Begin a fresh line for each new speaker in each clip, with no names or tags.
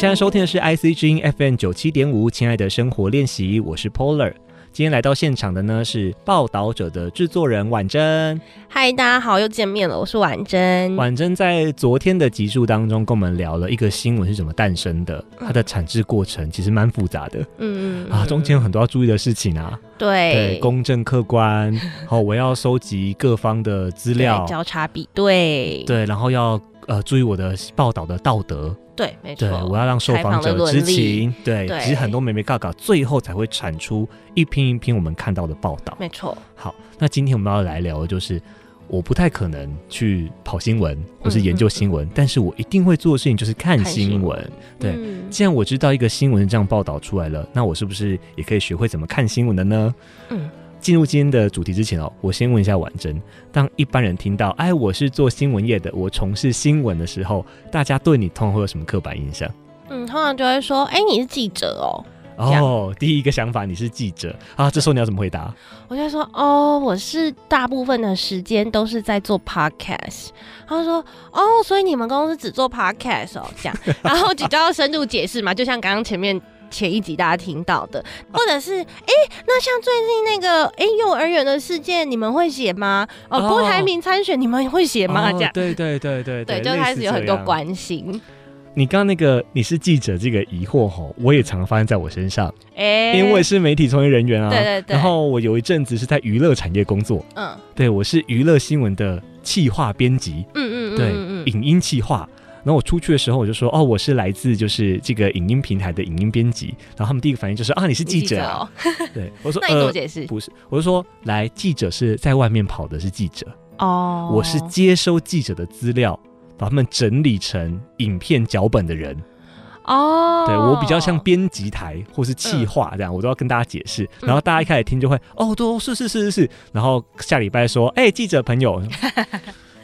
现在收听的是 IC 之音 FM 九七点五，亲爱的生活练习，我是 Polar。今天来到现场的呢是报道者的制作人婉珍。
嗨，大家好，又见面了，我是婉珍。
婉珍在昨天的集数当中跟我们聊了一个新闻是怎么诞生的，它的产制过程其实蛮复杂的。嗯嗯啊，中间有很多要注意的事情啊。
对
对，公正客观。好，我要收集各方的资料，
交叉比对。
对，然后要呃注意我的报道的道德。
对，没错。
对，我要让受访者知情。对，对其实很多美眉嘎嘎，最后才会产出一篇一篇我们看到的报道。
没错。
好，那今天我们要来聊的就是，我不太可能去跑新闻或是研究新闻，嗯嗯嗯，但是我一定会做的事情就是看新闻。对，嗯、既然我知道一个新闻是这样报道出来了，那我是不是也可以学会怎么看新闻的呢？嗯。进入今天的主题之前哦，我先问一下婉珍，当一般人听到“哎，我是做新闻业的，我从事新闻”的时候，大家对你通常会有什么刻板印象？
嗯，通常就会说：“哎，你是记者哦。”
哦，第一个想法你是记者啊？这时候你要怎么回答？
我就说：“哦，我是大部分的时间都是在做 podcast。”他说：“哦，所以你们公司只做 podcast 哦？”这样，然后就要深入解释嘛，就像刚刚前面。前一集大家听到的，或者是哎、欸，那像最近那个哎、欸、幼儿园的事件，你们会写吗？哦，郭台铭参选，你们会写吗？这样，
对对对对
对，就开始有很多关心。
你刚刚那个你是记者这个疑惑吼，我也常常发生在我身上。哎，因为我也是媒体从业人员啊，对对对。然后我有一阵子是在娱乐产业工作，嗯，对我是娱乐新闻的企划编辑，嗯嗯对，影音企划。然后我出去的时候，我就说：“哦，我是来自就是这个影音平台的影音编辑。”然后他们第一个反应就是：“啊，你是记者啊？”记者哦、对，我说：“ 那你怎么解释、呃？不是，我就说，来，记者是在外面跑的，是记者哦，我是接收记者的资料，把他们整理成影片脚本的人哦。对，我比较像编辑台或是企划这样，嗯、我都要跟大家解释。然后大家一开始听就会：“哦，都是是是是是。”然后下礼拜说：“哎，记者朋友。”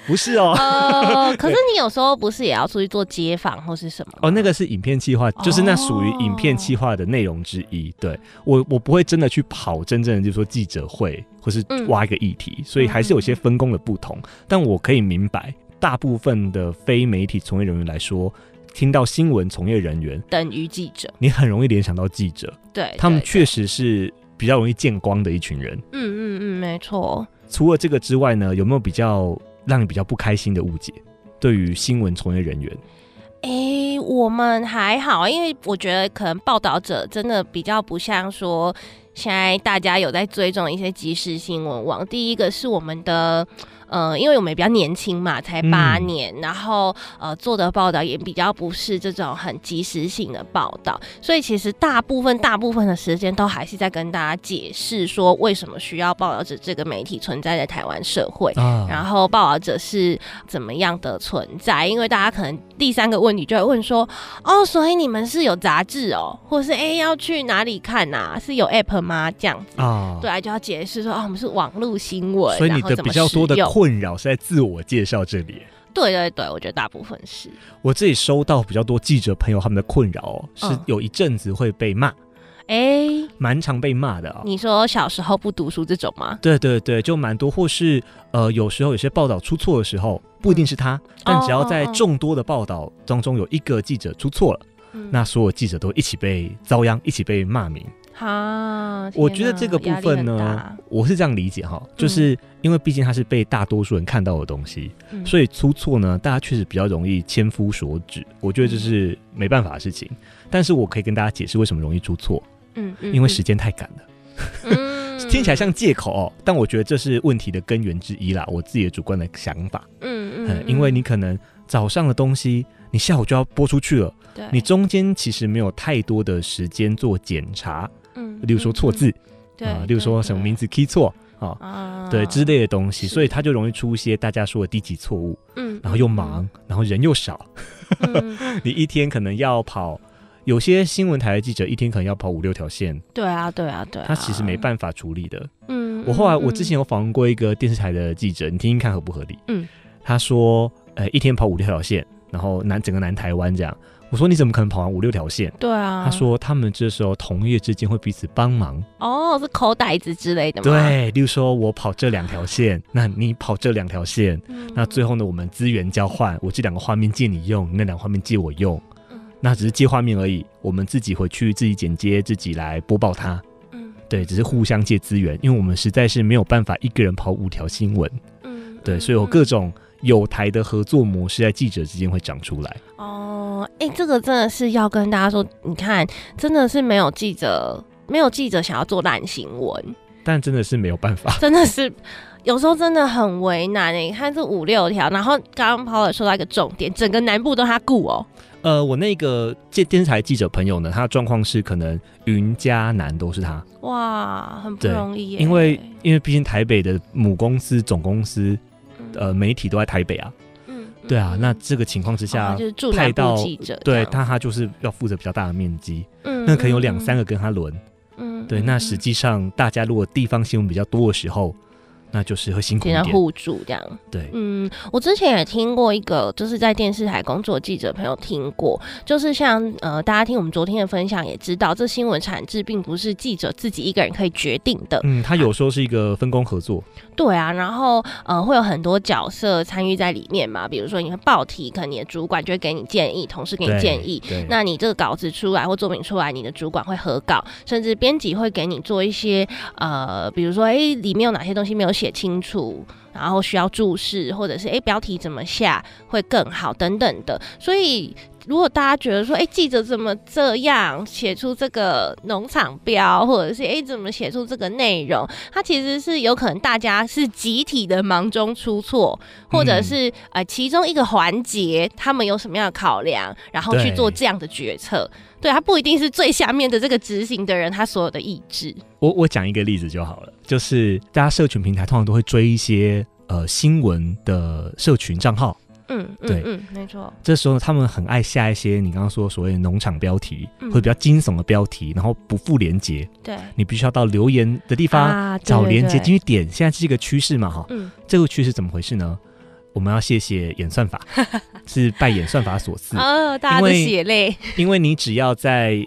不是哦，
呃，可是你有时候不是也要出去做街访或是什么？
哦，那个是影片计划，就是那属于影片计划的内容之一。对，我，我不会真的去跑真正的，就是说记者会或是挖一个议题，嗯、所以还是有些分工的不同。嗯、但我可以明白，大部分的非媒体从业人员来说，听到新闻从业人员
等于记者，
你很容易联想到记者。对，他们确实是比较容易见光的一群人。
嗯嗯嗯，没错。
除了这个之外呢，有没有比较？让你比较不开心的误解，对于新闻从业人
员，诶、我们还好，因为我觉得可能报道者真的比较不像说，现在大家有在追踪一些即时新闻网。第一个是我们的。呃，因为我们也比较年轻嘛，才八年，嗯、然后呃做的报道也比较不是这种很即时性的报道，所以其实大部分大部分的时间都还是在跟大家解释说为什么需要报道者这个媒体存在在台湾社会，啊、然后报道者是怎么样的存在，因为大家可能第三个问题就会问说，哦，所以你们是有杂志哦，或是哎要去哪里看啊？是有 app 吗？这样子啊，对啊，就要解释说，啊，我们是网络新闻，
所以你的比较多的困扰是在自我介绍这里。
对对对，我觉得大部分是。
我自己收到比较多记者朋友他们的困扰哦，是有一阵子会被骂，哎、嗯，蛮常被骂的啊、哦。
你说小时候不读书这种吗？
对对对，就蛮多，或是呃，有时候有些报道出错的时候，不一定是他，嗯、但只要在众多的报道当中有一个记者出错了，嗯、那所有记者都一起被遭殃，一起被骂名。
好，
我觉得这个部分呢，我是这样理解哈，就是因为毕竟它是被大多数人看到的东西，嗯、所以出错呢，大家确实比较容易千夫所指。我觉得这是没办法的事情，嗯、但是我可以跟大家解释为什么容易出错。嗯，嗯，因为时间太赶了。嗯、听起来像借口哦，但我觉得这是问题的根源之一啦。我自己的主观的想法。嗯嗯，嗯，因为你可能早上的东西，你下午就要播出去了，对你中间其实没有太多的时间做检查。嗯，例如说错字，对啊，例如说什么名字 key 错啊，对之类的东西，所以他就容易出一些大家说的低级错误。嗯，然后又忙，然后人又少，你一天可能要跑，有些新闻台的记者一天可能要跑五六条线。
对啊，对啊，对，
他其实没办法处理的。嗯，我后来我之前有访问过一个电视台的记者，你听听看合不合理？嗯，他说，呃，一天跑五六条线，然后南整个南台湾这样。我说你怎么可能跑完五六条线？对啊，他说他们这时候同业之间会彼此帮忙。
哦，是口袋子之类的吗？
对，例如说我跑这两条线，那你跑这两条线，嗯、那最后呢，我们资源交换，我这两个画面借你用，那两个画面借我用。那只是借画面而已，我们自己回去自己剪接，自己来播报它。嗯，对，只是互相借资源，因为我们实在是没有办法一个人跑五条新闻。嗯，对，所以我各种有台的合作模式在记者之间会长出来。
哦，哎、欸，这个真的是要跟大家说，你看，真的是没有记者，没有记者想要做烂新闻，
但真的是没有办法，
真的是。有时候真的很为难诶，你看这五六条，然后刚刚 Paul 说到一个重点，整个南部都他雇哦。
呃，我那个电电视台记者朋友呢，他的状况是可能云嘉南都是他。
哇，很不容易耶。
因为因为毕竟台北的母公司总公司，呃，媒体都在台北啊。嗯。对啊，那这个情况之下，
就是驻南部记者，
对他他就是要负责比较大的面积。嗯。那可能有两三个跟他轮。嗯。对，那实际上大家如果地方新闻比较多的时候。那就是会辛苦一点，
互助这样。
对，
嗯，我之前也听过一个，就是在电视台工作的记者朋友听过，就是像呃，大家听我们昨天的分享也知道，这新闻产制并不是记者自己一个人可以决定的。
嗯，他有时候是一个分工合作。
对啊，然后呃，会有很多角色参与在里面嘛，比如说你会报题，可能你的主管就会给你建议，同事给你建议，那你这个稿子出来或作品出来，你的主管会核稿，甚至编辑会给你做一些呃，比如说哎，里面有哪些东西没有写写清楚，然后需要注释，或者是哎，标题怎么下会更好等等的，所以。如果大家觉得说，哎、欸，记者怎么这样写出这个农场标，或者是哎、欸，怎么写出这个内容？它其实是有可能大家是集体的忙中出错，或者是呃其中一个环节他们有什么样的考量，然后去做这样的决策。对，它不一定是最下面的这个执行的人他所有的意志。
我我讲一个例子就好了，就是大家社群平台通常都会追一些呃新闻的社群账号。
嗯，对，嗯，没错。
这时候他们很爱下一些你刚刚说所谓农场标题，嗯、或者比较惊悚的标题，然后不附连接。
对，
你必须要到留言的地方找连接进去点。现在是一个趋势嘛，哈。嗯。这个趋势怎么回事呢？我们要谢谢演算法，是拜演算法所赐。
哦，大家的血泪。
因为你只要在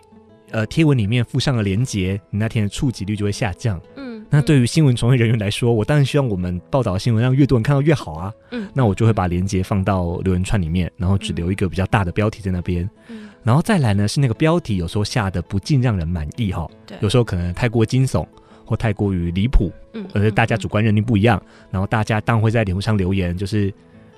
呃贴文里面附上了连接，你那天的触及率就会下降。嗯。那对于新闻从业人员来说，我当然希望我们报道的新闻让越多人看到越好啊。嗯，那我就会把链接放到留言串里面，然后只留一个比较大的标题在那边。嗯，然后再来呢，是那个标题有时候下的不尽让人满意哈。对，有时候可能太过惊悚或太过于离谱，嗯，而大家主观认定不一样，然后大家当然会在脸书上留言，就是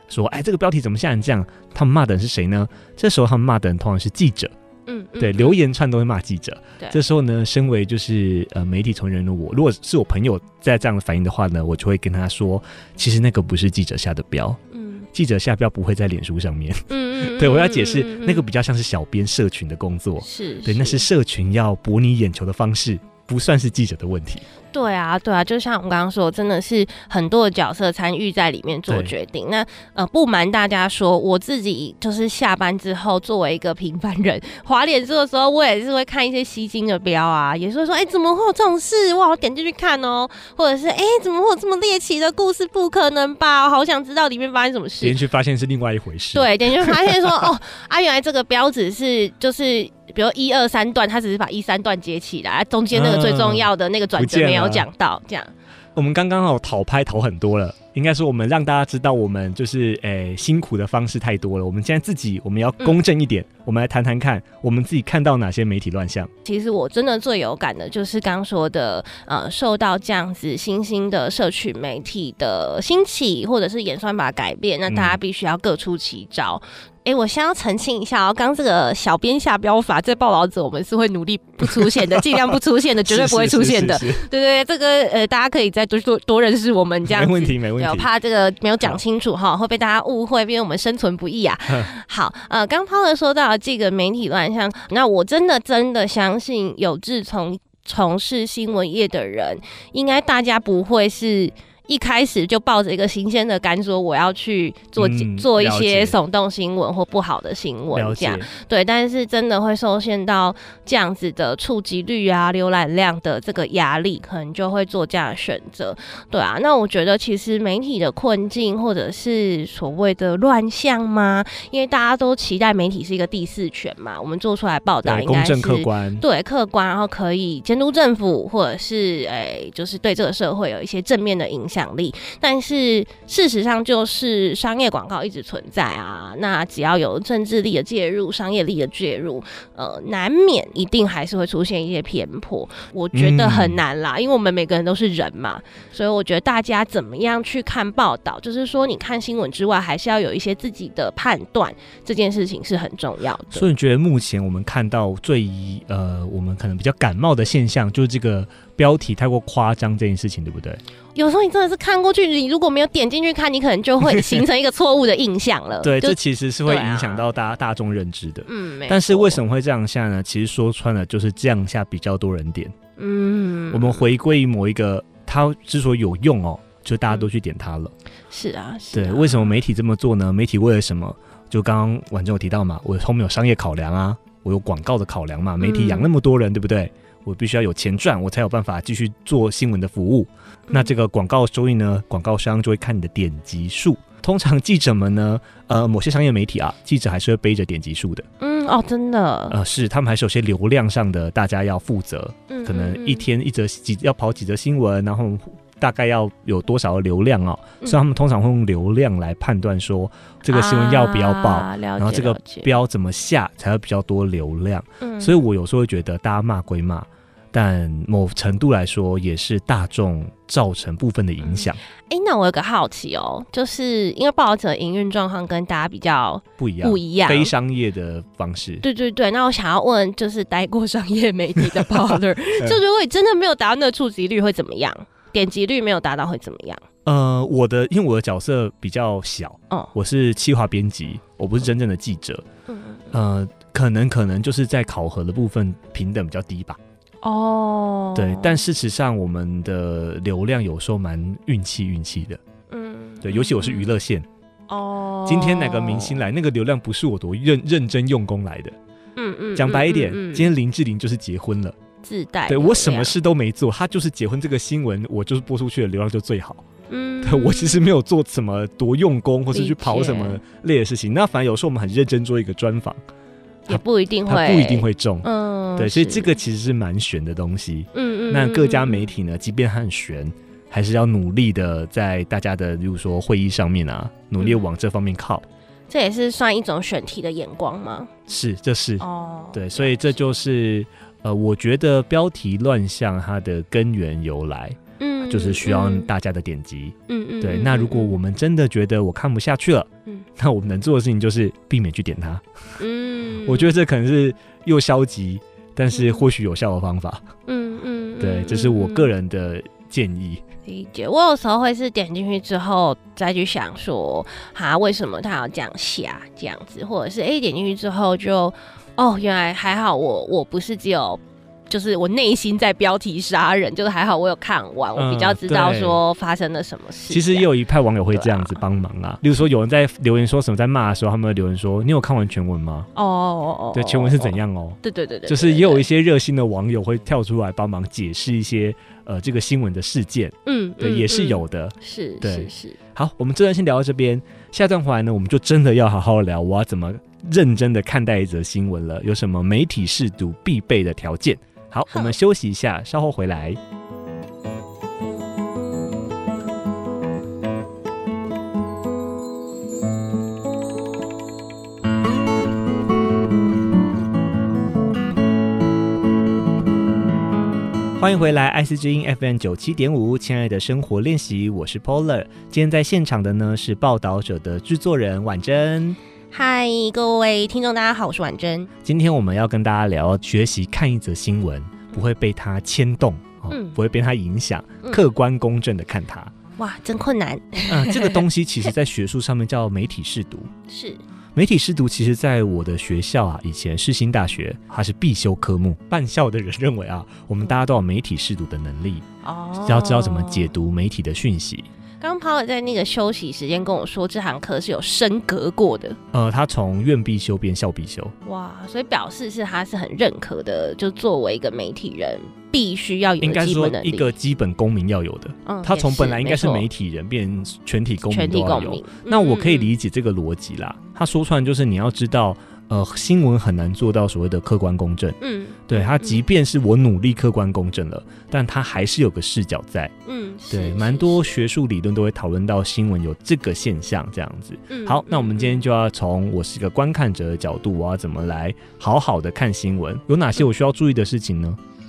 说，哎，这个标题怎么吓人这样？他们骂的人是谁呢？这时候他们骂的人通常是记者。嗯，对，留言串都会骂记者。对，这时候呢，身为就是呃媒体从业人的我，如果是我朋友在这样的反应的话呢，我就会跟他说，其实那个不是记者下的标，嗯，记者下标不会在脸书上面。嗯 对，我要解释，那个比较像是小编社群的工作，是对，那是。社群要博你眼球的方式，不算是记者的问题。
对啊，对啊，就像我们刚刚说，真的是很多的角色参与在里面做决定。那呃，不瞒大家说，我自己就是下班之后，作为一个平凡人，滑脸书的时候，我也是会看一些吸睛的标啊，也是会说，哎、欸，怎么会有这种事？哇，我点进去看哦，或者是哎、欸，怎么会有这么猎奇的故事？不可能吧？我好想知道里面发生什么事。
点进去发现是另外一回事。
对，点进去发现说，哦，啊，原来这个标志是就是。比如一二三段，他只是把一三段接起来，中间那个最重要的那个转折没有讲到，这样。
我们刚刚好讨拍讨很多了，应该说我们让大家知道，我们就是诶、欸、辛苦的方式太多了。我们现在自己我们要公正一点，嗯、我们来谈谈看，我们自己看到哪些媒体乱象。
其实我真的最有感的就是刚说的，呃，受到这样子新兴的社群媒体的兴起，或者是演算法改变，那大家必须要各出奇招。嗯哎、欸，我先要澄清一下哦，刚这个小编下标法在报道者，我们是会努力不出现的，尽量不出现的，绝对不会出现的。是是是是是对，对对，这个呃，大家可以再多多多认识我们这样，
没问题没问题。
有怕这个没有讲清楚哈，会被大家误会，因为我们生存不易啊。好，呃，刚涛的说到这个媒体乱象，那我真的真的相信有志从从事新闻业的人，应该大家不会是。一开始就抱着一个新鲜的感，说我要去做、嗯、做一些耸动新闻或不好的新闻，这样对。但是真的会受限到这样子的触及率啊、浏览量的这个压力，可能就会做这样的选择，对啊。那我觉得其实媒体的困境或者是所谓的乱象吗？因为大家都期待媒体是一个第四权嘛，我们做出来报道应该是
客观，
对客观，然后可以监督政府，或者是诶、欸，就是对这个社会有一些正面的影响。响力。但是事实上，就是商业广告一直存在啊。那只要有政治力的介入、商业力的介入，呃，难免一定还是会出现一些偏颇。我觉得很难啦，嗯、因为我们每个人都是人嘛，所以我觉得大家怎么样去看报道，就是说你看新闻之外，还是要有一些自己的判断，这件事情是很重要的。
所以你觉得目前我们看到最呃，我们可能比较感冒的现象，就是这个标题太过夸张这件事情，对不对？
有时候你真的是看过去，你如果没有点进去看，你可能就会形成一个错误的印象了。对，
这其实是会影响到大家大众认知的。
嗯，
但是为什么会这样下呢？其实说穿了，就是这样下比较多人点。嗯，我们回归于某一个，它之所以有用哦，就大家都去点它了。
是啊，是啊。
对，为什么媒体这么做呢？媒体为了什么？就刚刚婉贞有提到嘛，我后面有商业考量啊，我有广告的考量嘛。媒体养那么多人，对不对？我必须要有钱赚，我才有办法继续做新闻的服务。嗯、那这个广告收益呢？广告商就会看你的点击数。通常记者们呢，呃，某些商业媒体啊，记者还是会背着点击数的。
嗯，哦，真的。
呃，是，他们还是有些流量上的，大家要负责。嗯，可能一天一则几要跑几则新闻，然后大概要有多少的流量哦。嗯、所以他们通常会用流量来判断说这个新闻要不要报，啊、然后这个标怎么下才会比较多流量。嗯，所以我有时候会觉得，大家骂归骂。但某程度来说，也是大众造成部分的影响。
哎、嗯，那我有个好奇哦，就是因为报纸的营运状况跟大家比较不一样，不一样，
非商业的方式。
对对对，那我想要问，就是待过商业媒体的 Power，，就如果你真的没有达到那个触及率，会怎么样？点击率没有达到会怎么样？
呃，我的因为我的角色比较小，哦，我是企划编辑，我不是真正的记者。嗯呃，可能可能就是在考核的部分平等比较低吧。
哦，oh,
对，但事实上我们的流量有时候蛮运气运气的，嗯，对，尤其我是娱乐线，哦，oh, 今天哪个明星来，那个流量不是我多认认真用功来的，嗯嗯，讲白一点，今天林志玲就是结婚了，
自带，
对我什么事都没做，他就是结婚这个新闻，我就是播出去的流量就最好，嗯，对我其实没有做什么多用功，或是去跑什么累的事情，那反而有时候我们很认真做一个专访。
也不一定会，
不一定会中，嗯，对，所以这个其实是蛮悬的东西，嗯嗯。那各家媒体呢，即便很悬，还是要努力的在大家的，比如说会议上面啊，努力往这方面靠。
这也是算一种选题的眼光吗？
是，这是哦，对，所以这就是呃，我觉得标题乱象它的根源由来，嗯，就是需要大家的点击，嗯嗯。对，那如果我们真的觉得我看不下去了，嗯，那我们能做的事情就是避免去点它，嗯。我觉得这可能是又消极，但是或许有效的方法。嗯嗯，对，这是我个人的建议。
理解。我有时候会是点进去之后再去想说，哈，为什么他要这样下这样子，或者是哎点进去之后就，哦，原来还好我，我我不是只有。就是我内心在标题杀人，就是还好我有看完，我比较知道说发生了什么事。
其实也有一派网友会这样子帮忙啊，例如说有人在留言说什么在骂的时候，他们会留言说：“你有看完全文吗？”哦哦哦，对，全文是怎样哦？
对对对对，
就是也有一些热心的网友会跳出来帮忙解释一些呃这个新闻的事件。嗯，对，也是有的。
是，是是。
好，我们这段先聊到这边，下段回来呢，我们就真的要好好聊，我要怎么认真的看待一则新闻了？有什么媒体试读必备的条件？好，我们休息一下，稍后回来。欢迎回来，IC 之音 FM 九七点五，亲爱的生活练习，我是 Polar。今天在现场的呢是报道者的制作人婉贞。
嗨，各位听众，大家好，我是婉珍。
今天我们要跟大家聊学习看一则新闻，不会被它牵动，嗯，不会被它影响，嗯、客观公正的看它。
哇，真困难。
嗯、呃，这个东西其实 在学术上面叫媒体试读。
是，
媒体试读，其实在我的学校啊，以前世新大学它是必修科目。办校的人认为啊，我们大家都有媒体试读的能力，哦，要知道怎么解读媒体的讯息。
刚刚 Paul 在那个休息时间跟我说，这堂课是有升格过的。
呃，他从院必修变校必修。
哇，所以表示是他是很认可的，就作为一个媒体人，必须要有
应该说一个基本公民要有的。嗯，他从本来应该是媒体人变全体公民都要有。全体公民。那我可以理解这个逻辑啦。嗯，他说出来就是你要知道。呃，新闻很难做到所谓的客观公正。嗯，对他，即便是我努力客观公正了，但他还是有个视角在。
嗯，
对，蛮多学术理论都会讨论到新闻有这个现象这样子。
嗯，
好，那我们今天就要从我是一个观看者的角度，我要怎么来好好的看新闻？有哪些我需要注意的事情呢？
嗯，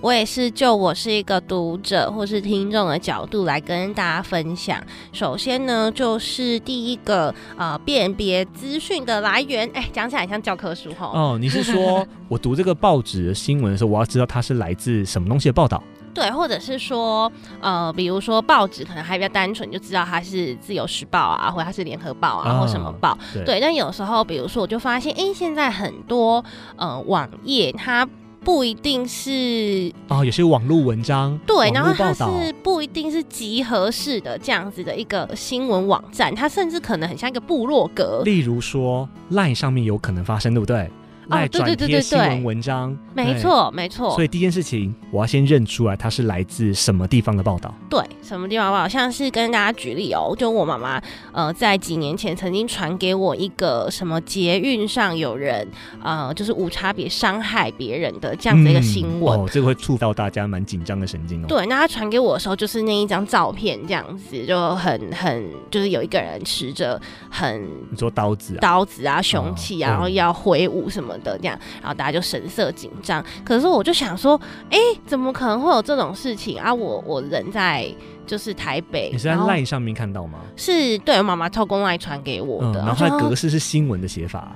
我也是就我是一个读者或是听众的角度来跟大家分享。首先呢，就是第一个呃，辨别资讯的来源。哎，讲起来像教科书哈。
哦，你是说 我读这个报纸的新闻的时候，我要知道它是来自什么东西的报道？
对，或者是说呃，比如说报纸可能还比较单纯，就知道它是自由时报啊，或者它是联合报啊，哦、或什么报。对，对，但有时候比如说我就发现，哎，现在很多呃网页它。不一定是
哦，有些网络文章
对，然后它是不一定是集合式的这样子的一个新闻网站，它甚至可能很像一个部落格。
例如说，LINE 上面有可能发生，对不对？来转贴新闻文章，
没错没错。
所以第一件事情，我要先认出来它是来自什么地方的报道。
对，什么地方报道？像是跟大家举例哦，就我妈妈呃，在几年前曾经传给我一个什么捷运上有人呃，就是无差别伤害别人的这样的一个新闻。
哦，这个会触到大家蛮紧张的神经哦。
对，那他传给我的时候，就是那一张照片这样子，就很很就是有一个人持着很
你说刀子啊，
刀子啊，凶器啊，然后要挥舞什么。的这样，然后大家就神色紧张。可是我就想说，哎，怎么可能会有这种事情啊？我我人在就是台北，
你是在 LINE 上面看到吗？
是对，我妈妈透过 LINE 传给我的。
嗯、然后它的格式是新闻的写法？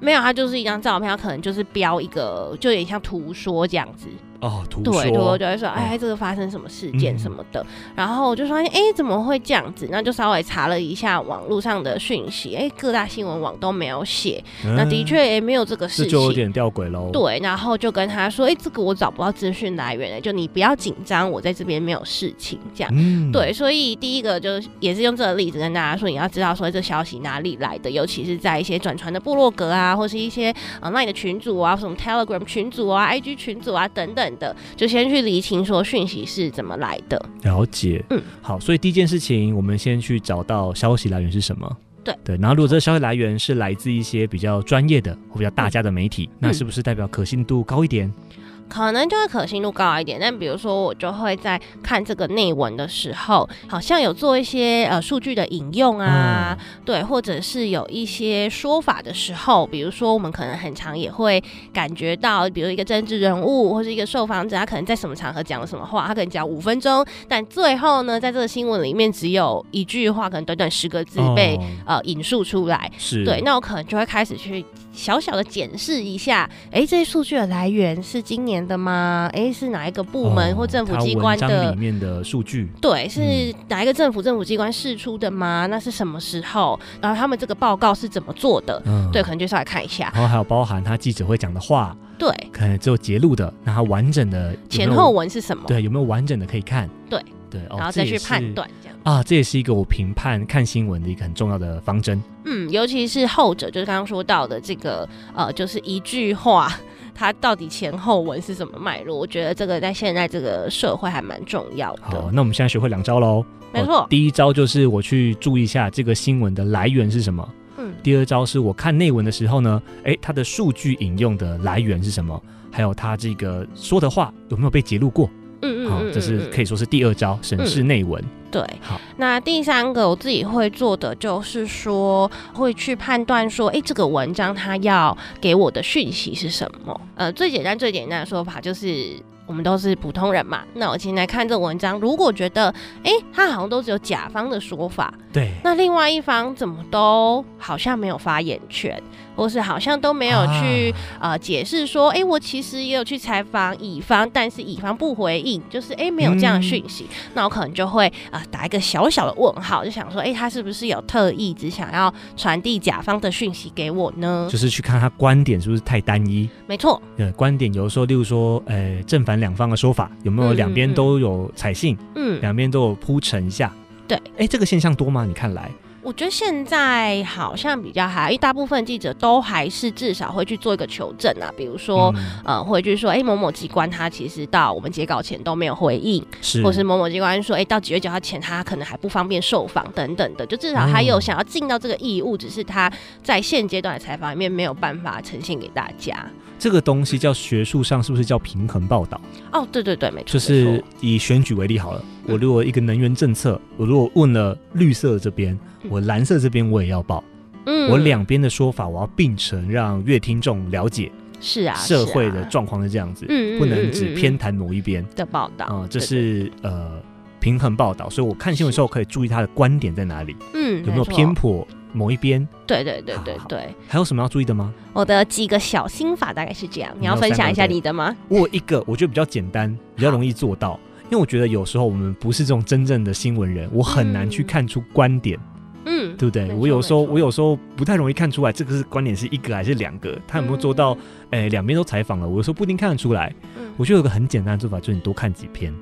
没有，它就是一张照片，它可能就是标一个，就有点像图说这样子。
哦，图
说对，图说就会说，
哦、
哎，这个发生什么事件什么的，嗯、然后我就发现，哎，怎么会这样子？那就稍微查了一下网络上的讯息，哎，各大新闻网都没有写，嗯、那的确也没有这个事情，
这就有点吊诡喽。
对，然后就跟他说，哎，这个我找不到资讯来源，就你不要紧张，我在这边没有事情，这样。嗯、对，所以第一个就是也是用这个例子跟大家说，你要知道说这消息哪里来的，尤其是在一些转传的部落格啊，或是一些啊那你的群组啊，什么 Telegram 群组啊、IG 群组啊等等的，就先。去厘清说讯息是怎么来的，
了解，嗯，好，所以第一件事情，我们先去找到消息来源是什么，
对。
对，然后如果这个消息来源是来自一些比较专业的或比较大家的媒体，嗯、那是不是代表可信度高一点？
可能就会可信度高一点，但比如说我就会在看这个内文的时候，好像有做一些呃数据的引用啊，嗯、对，或者是有一些说法的时候，比如说我们可能很常也会感觉到，比如一个政治人物或是一个受访者，他可能在什么场合讲了什么话，他可能讲五分钟，但最后呢，在这个新闻里面只有一句话，可能短短十个字被、哦、呃引述出来，
是。
对，那我可能就会开始去小小的检视一下，哎，这些数据的来源是今年的吗？哎，是哪一个部门或政府机关的？
里面的数据？
对，是哪一个政府政府机关释出的吗？那是什么时候？然后他们这个报告是怎么做的？嗯，对，可能就稍微看一下。
然后还有包含他记者会讲的话，
对，
可能只有节录的，那它完整的
前后文是什么？
对，有没有完整的可以看？
对
对，
然后再去判断这样
啊，这也是一个我评判看新闻的一个很重要的方针。
嗯，尤其是后者，就是刚刚说到的这个呃，就是一句话。它到底前后文是什么脉络？我觉得这个在现在这个社会还蛮重要的。
好，那我们现在学会两招喽。
没错，
哦，第一招就是我去注意一下这个新闻的来源是什么。嗯。第二招是我看内文的时候呢，诶，它的数据引用的来源是什么？还有它这个说的话有没有被揭露过？嗯嗯，好，这是可以说是第二招，审视内文。
对，
好。
那第三个我自己会做的就是说，会去判断说，哎，这个文章它要给我的讯息是什么？呃，最简单最简单的说法就是。我们都是普通人嘛，那我今天来看这个文章，如果觉得，哎，他好像都只有甲方的说法，
对，
那另外一方怎么都好像没有发言权，或是好像都没有去、啊、呃解释说，哎，我其实也有去采访乙方，但是乙方不回应，就是哎没有这样的讯息，嗯、那我可能就会啊、呃、打一个小小的问号，就想说，哎，他是不是有特意只想要传递甲方的讯息给我呢？
就是去看他观点是不是太单一？
没错，
呃，观点有的时候，例如说，呃，正反。两方的说法有没有两边都有采信？嗯，两边都有铺陈一下。
对，
哎，这个现象多吗？你看来，
我觉得现在好像比较还，因为大部分记者都还是至少会去做一个求证啊，比如说，嗯、呃，会就是说，哎、欸，某某机关他其实到我们截稿前都没有回应，是，或是某某机关说，哎、欸，到几月几号前他可能还不方便受访等等的，就至少他有想要尽到这个义务，嗯、只是他在现阶段的采访里面没有办法呈现给大家。
这个东西叫学术上是不是叫平衡报道？
哦，对对对，没错，
就是以选举为例好了，嗯、我如果一个能源政策，我如果问了绿色这边。我蓝色这边我也要报，嗯，我两边的说法我要并成，让乐听众了解。
是啊，
社会的状况是这样子，嗯，不能只偏袒某一边
的报道。
嗯，这是呃平衡报道，所以我看新闻的时候可以注意他的观点在哪里，嗯，有没有偏颇某一边？
对对对对对。
还有什么要注意的吗？
我的几个小心法大概是这样，你要分享一下你的吗？
我有一个我觉得比较简单，比较容易做到，因为我觉得有时候我们不是这种真正的新闻人，我很难去看出观点。嗯，对不对？我有时候我有时候不太容易看出来，这个是观点是一个还是两个，他有没有做到？哎，两边都采访了，我有时候不一定看得出来。嗯，我觉得有个很简单的做法，就是你多看几篇。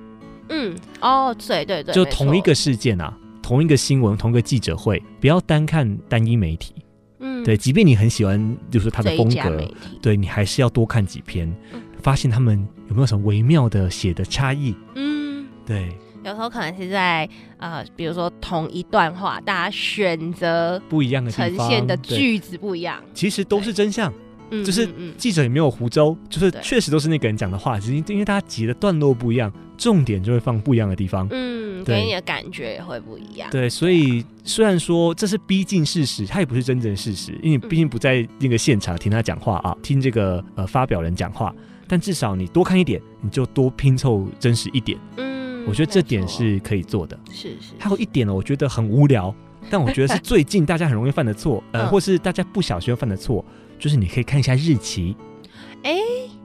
嗯，
哦，对对对，
就同一个事件啊，同一个新闻，同一个记者会，不要单看单一媒体。嗯，对，即便你很喜欢，就是他的风格，对你还是要多看几篇，发现他们有没有什么微妙的写的差异。嗯，对。
有时候可能是在呃，比如说同一段话，大家选择
不一样的
呈现的句子不一样，
其实都是真相。嗯，就是记者也没有胡诌，就是确实都是那个人讲的话，只是因为大家截的段落不一样，重点就会放不一样的地方。
嗯，给你的感觉也会不一样。
对，所以虽然说这是逼近事实，它也不是真正事实，因为你毕竟不在那个现场听他讲话啊，听这个呃发表人讲话，但至少你多看一点，你就多拼凑真实一点。嗯。我觉得这点是可以做的，
是是。
还有一点呢，我觉得很无聊，但我觉得是最近大家很容易犯的错，呃，或是大家不小心犯的错，就是你可以看一下日期，哎，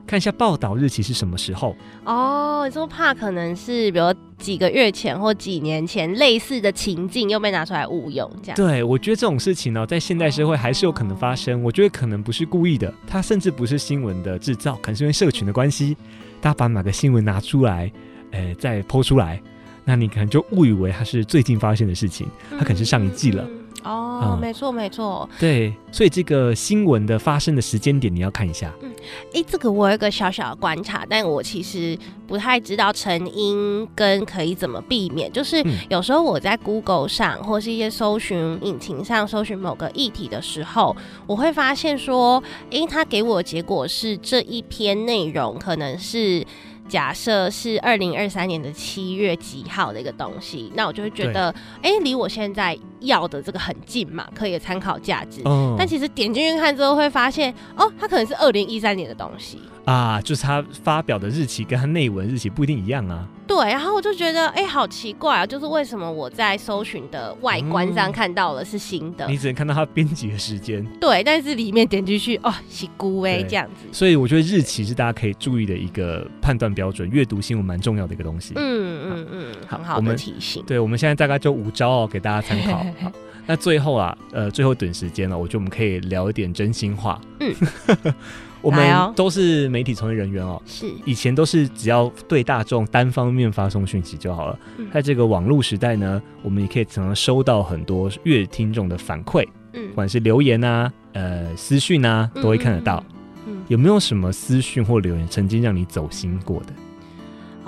看一下报道日期是什么时候。
哦，你说怕可能是比如几个月前或几年前类似的情境又被拿出来误用，这样。
对，我觉得这种事情呢，在现代社会还是有可能发生。我觉得可能不是故意的，它甚至不是新闻的制造，可能是因为社群的关系，大家把哪个新闻拿出来。哎，再抛出来，那你可能就误以为它是最近发生的事情，它可能是上一季了。
哦，嗯、没错没错。
对，所以这个新闻的发生的时间点你要看一下。嗯，
哎，这个我有一个小小的观察，但我其实不太知道成因跟可以怎么避免。就是有时候我在 Google 上或是一些搜寻引擎上搜寻某个议题的时候，我会发现说，哎，它给我的结果是这一篇内容可能是。假设是二零二三年的七月几号的一个东西，那我就会觉得，哎对，离我现在要的这个很近嘛，可以参考价值。嗯，但其实点进去看之后，会发现，哦，它可能是二零一三年的东西。
啊，就是它发表的日期跟它内文日期不一定一样啊。
对，然后我就觉得，哎、欸，好奇怪啊，就是为什么我在搜寻的外观上看到了是新的，
嗯、你只能看到它编辑的时间。
对，但是里面点进去，哦，是孤哎，这样子。
所以我觉得日期是大家可以注意的一个判断标准，阅读新闻蛮重要的一个东西。嗯嗯嗯，很好的提醒。对，我们现在大概就五招哦，给大家参考。好，那最后啊，呃，最后等时间了，我觉得我们可以聊一点真心话。嗯。我们都是媒体从业人员哦，是以前都是只要对大众单方面发送讯息就好了。嗯、在这个网络时代呢，我们也可以常常收到很多阅听众的反馈，嗯，不管是留言啊、呃私讯啊，都会看得到。嗯有没有什么私讯或留言曾经让你走心过的？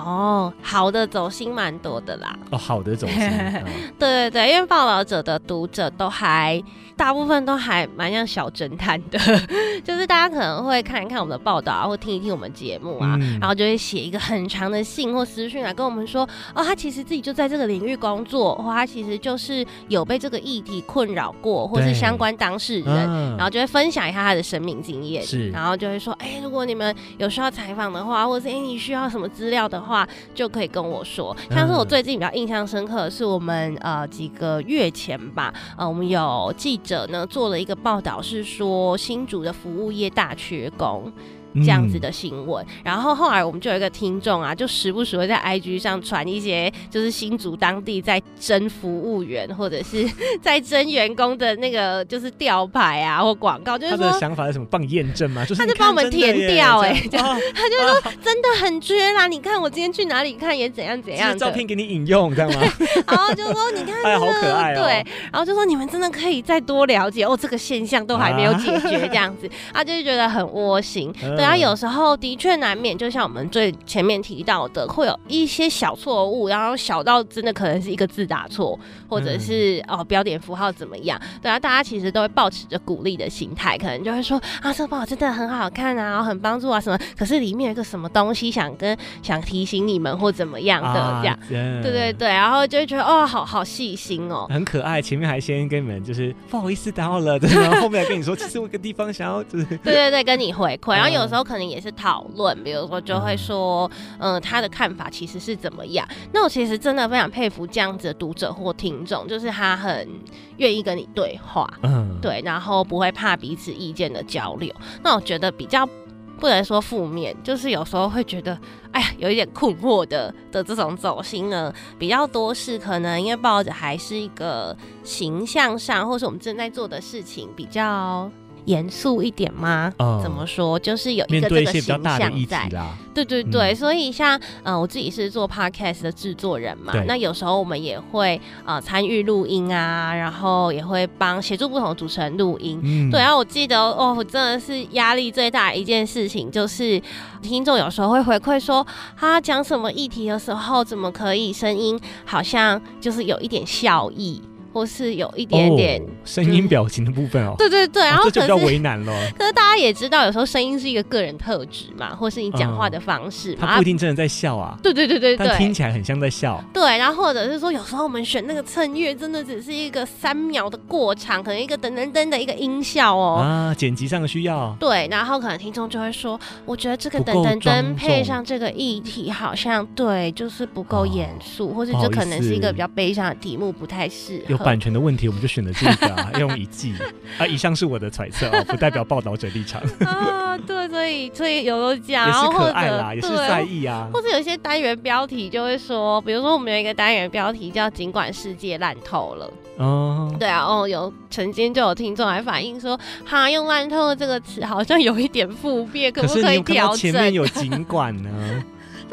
哦，好的走心蛮多的啦。
哦，好的走心，嗯、
对对对，因为报道者的读者都还。大部分都还蛮像小侦探的，就是大家可能会看一看我们的报道啊，或听一听我们节目啊，嗯、然后就会写一个很长的信或私讯来跟我们说，哦，他其实自己就在这个领域工作，或他其实就是有被这个议题困扰过，或是相关当事人，啊、然后就会分享一下他的生命经验，是，然后就会说，哎、欸，如果你们有需要采访的话，或者是哎、欸、你需要什么资料的话，就可以跟我说。像是我最近比较印象深刻的是，我们呃几个月前吧，呃，我们有记者呢做了一个报道，是说新竹的服务业大缺工，这样子的新闻。嗯、然后后来我们就有一个听众啊，就时不时会在 IG 上传一些，就是新竹当地在征服务员或者是 在征员工的那个就是吊牌啊或广告，就是说
他的想法是什么？帮你验证吗？就是
他就帮我们填掉哎、欸，
这样
他就说真的很缺啦，你看我今天去哪里看也怎样 怎样，
照片给你引用，知道吗？
然后就说你看、
哎，好可爱哦，
对，然后就说你们真的可以再多了解哦，这个现象都还没有解决这样子，啊，就是觉得很窝心。对啊，有时候的确难免，就像我们最前面提到的，会有一些小错误，然后小到真的可能是一个字打错，或者是哦标点符号怎么样。对啊，大家其实都会抱持着鼓励的心态，可能就会说啊，这个真的很好看啊，然后很帮助啊什么。可是里面有一个什么东西想跟想提醒你们或怎么样的这样，对对对，然后就会觉得哦，好好细心哦，
很可爱。前面还先跟你们就是不好意思打扰了，然后后面还跟你说，其实我有个地方想要就是对
对对，跟你回馈。然后有时候可能也是讨论，比如说就会说，嗯，他的看法其实是怎么样。那我其实真的非常佩服这样子的读者或听众，就是他很愿意跟你对话，嗯，对，然后不会怕彼此意见的交流。那我觉得比较。不能说负面，就是有时候会觉得，哎呀，有一点困惑的的这种走心呢，比较多是可能因为抱着还是一个形象上，或是我们正在做的事情比较。严肃一点吗？嗯、怎么说？就是有一个这个形象在。对对对，嗯、所以像呃，我自己是做 podcast 的制作人嘛，那有时候我们也会呃参与录音啊，然后也会帮协助不同的主持人录音。嗯、对，然后我记得哦，真的是压力最大的一件事情，就是听众有时候会回馈说，他讲什么议题的时候，怎么可以声音好像就是有一点笑意。或是有一点点
声音表情的部分哦，
对对对，然后
这就比较为难了。
可是大家也知道，有时候声音是一个个人特质嘛，或是你讲话的方式，
他不一定真的在笑啊。
对对对对对，
但听起来很像在笑。
对，然后或者是说，有时候我们选那个衬乐，真的只是一个三秒的过场，可能一个噔噔噔的一个音效哦。
啊，剪辑上的需要。
对，然后可能听众就会说，我觉得这个噔噔噔配上这个议题，好像对，就是不够严肃，或者这可能是一个比较悲伤的题目，不太适合。
有版权的问题，我们。就选了这个啊，用一记 啊，以上是我的揣测啊，不代表报道者立场
啊。对，所以所以有时候讲，
也是可爱啦，也是在意啊。
或者有一些单元标题就会说，比如说我们有一个单元标题叫“尽管世界烂透了”。哦，对啊，哦，有曾经就有听众来反映说，哈，用“烂透了”这个词好像有一点负面，可不可以调整？
前面有“尽管”呢？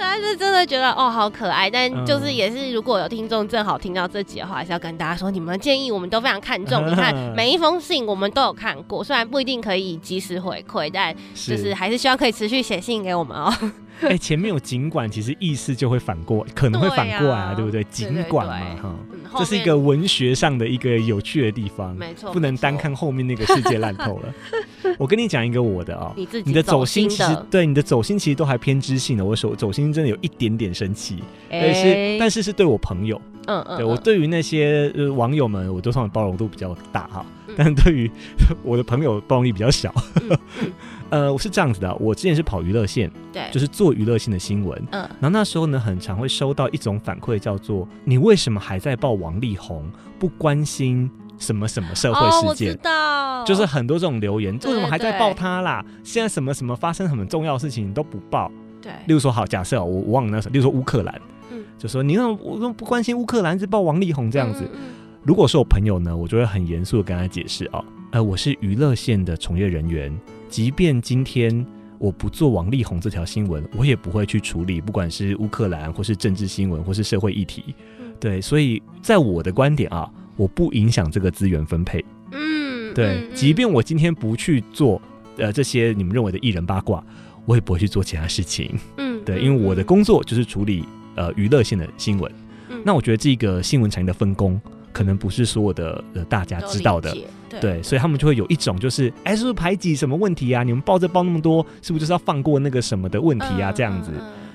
但是真的觉得哦，好可爱，但就是也是，如果有听众正好听到这集的话，还是要跟大家说，你们的建议我们都非常看重。你看 每一封信我们都有看过，虽然不一定可以及时回馈，但就是还是希望可以持续写信给我们哦。
哎、欸，前面有尽管，其实意思就会反过，可能会反过来啊，对，不对？尽管嘛，哈，这是一个文学上的一个有趣的地方，没错，不能单看后面那个世界烂透了。我跟你讲一个我的啊、喔，你自己你的走心其实对你的走心其实都还偏知性的，我手走心真的有一点点生气，但是、欸、但是是对我朋友，嗯嗯，对我对于那些呃网友们，我都算包容度比较大哈，嗯、但是对于 我的朋友包容力比较小。嗯嗯呃，我是这样子的，我之前是跑娱乐线，对，就是做娱乐性的新闻，嗯，然后那时候呢，很常会收到一种反馈，叫做你为什么还在报王力宏，不关心什么什么社会事件？哦，我知道，就是很多这种留言，为什么还在报他啦？现在什么什么发生什么重要的事情你都不报？对，例如说，好，假设我我忘了那时候，例如说乌克兰，嗯，就说你让我都不关心乌克兰，只报王力宏这样子。嗯嗯，如果是我朋友呢，我就会很严肃的跟他解释哦，呃，我是娱乐线的从业人员。即便今天我不做王力宏这条新闻，我也不会去处理，不管是乌克兰或是政治新闻或是社会议题。嗯、对，所以在我的观点啊，我不影响这个资源分配。嗯，对，嗯、即便我今天不去做呃这些你们认为的艺人八卦，我也不会去做其他事情。嗯，对，因为我的工作就是处理呃娱乐性的新闻。嗯，那我觉得这个新闻产业的分工。可能不是所有的呃大家知道的，对，对，所以他们就会有一种就是，哎、欸，是不是排挤什么问题啊？你们报这报那么多，是不是就是要放过那个什么的问题啊？这样子，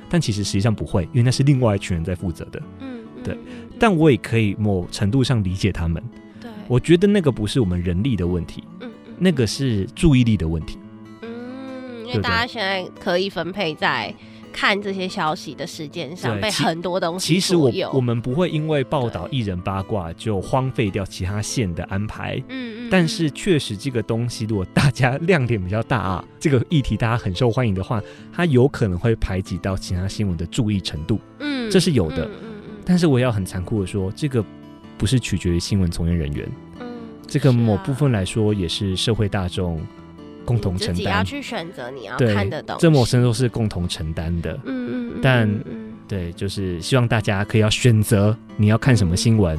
但其实实际上不会，因为那是另外一群人在负责的，嗯，对。但我也可以某程度上理解他们，对，我觉得那个不是我们人力的问题，嗯，那个是注意力的问题，
嗯，因为大家现在可以分配在。看这些消息的时间上被很多东西。
其实我我们不会因为报道艺人八卦就荒废掉其他线的安排。嗯嗯。嗯，但是确实这个东西，如果大家亮点比较大啊，这个议题大家很受欢迎的话，它有可能会排挤到其他新闻的注意程度。嗯，这是有的。嗯，但是我也要很残酷的说，这个不是取决于新闻从业人员。嗯，这个某部分来说也是社会大众共同承担。自己
要去选择你要看的东西。
这某程度是共同承担的。嗯嗯。但对，就是希望大家可以要选择你要看什么新闻。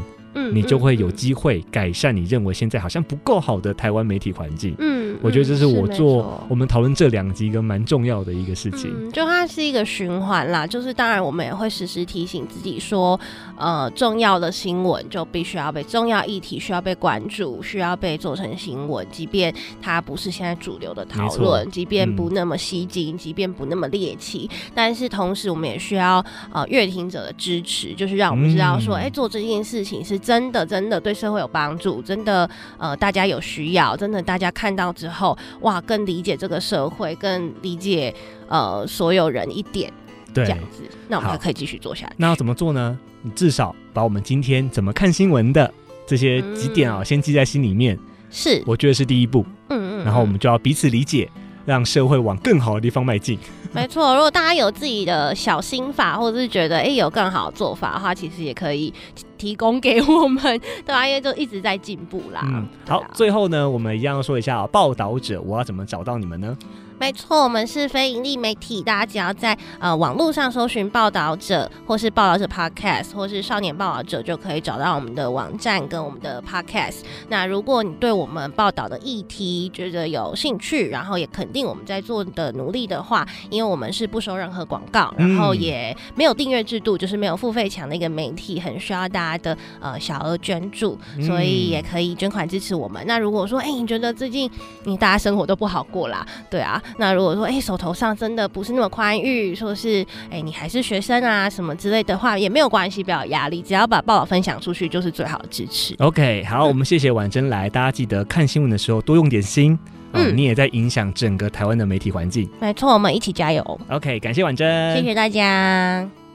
你就会有机会改善你认为现在好像不够好的台湾媒体环境。嗯，我觉得这是我做我们讨论这两集一个蛮重要的一个事情。
嗯，就它是一个循环啦，就是当然我们也会时时提醒自己说，呃，重要的新闻就必须要被重要议题需要被关注，需要被做成新闻，即便它不是现在主流的讨论，即便不那么吸睛，嗯，即便不那么猎奇，但是同时我们也需要呃阅听者的支持，就是让我们知道说，哎，嗯，做这件事情是真。的，真的对社会有帮助，真的，呃，大家有需要，真的，大家看到之后，哇，更理解这个社会，更理解呃所有人一点，对，这样子，那我们还可以继续做下去。
那要怎么做呢？你至少把我们今天怎么看新闻的这些几点啊、喔，嗯、先记在心里面，
是，
我觉得是第一步。嗯嗯，然后我们就要彼此理解，让社会往更好的地方迈进。
没错，如果大家有自己的小心法，或者是觉得哎、欸、有更好的做法的话，其实也可以提供给我们，对吧？因为就一直在进步啦。嗯，
好，最后呢，我们一样要说一下报道者，我要怎么找到你们呢？
没错，我们是非盈利媒体，大家只要在呃网络上搜寻报道者，或是报道者 Podcast，或是少年报道者，就可以找到我们的网站跟我们的 Podcast。那如果你对我们报道的议题觉得有兴趣，然后也肯定我们在做的努力的话，因为我们是不收任何广告，然后也没有订阅制度，就是没有付费墙的一个媒体，很需要大家的呃小额捐助，所以也可以捐款支持我们。那如果说哎，你觉得最近你大家生活都不好过啦，对啊。那如果说哎、欸、手头上真的不是那么宽裕，说是哎、欸、你还是学生啊什么之类的话也没有关系，不要有压力，只要把报道分享出去就是最好的支持。
OK，好，嗯、我们谢谢婉珍来，大家记得看新闻的时候多用点心，嗯，你也在影响整个台湾的媒体环境。
没错，我们一起加油。
OK，感谢婉珍，
谢谢大家。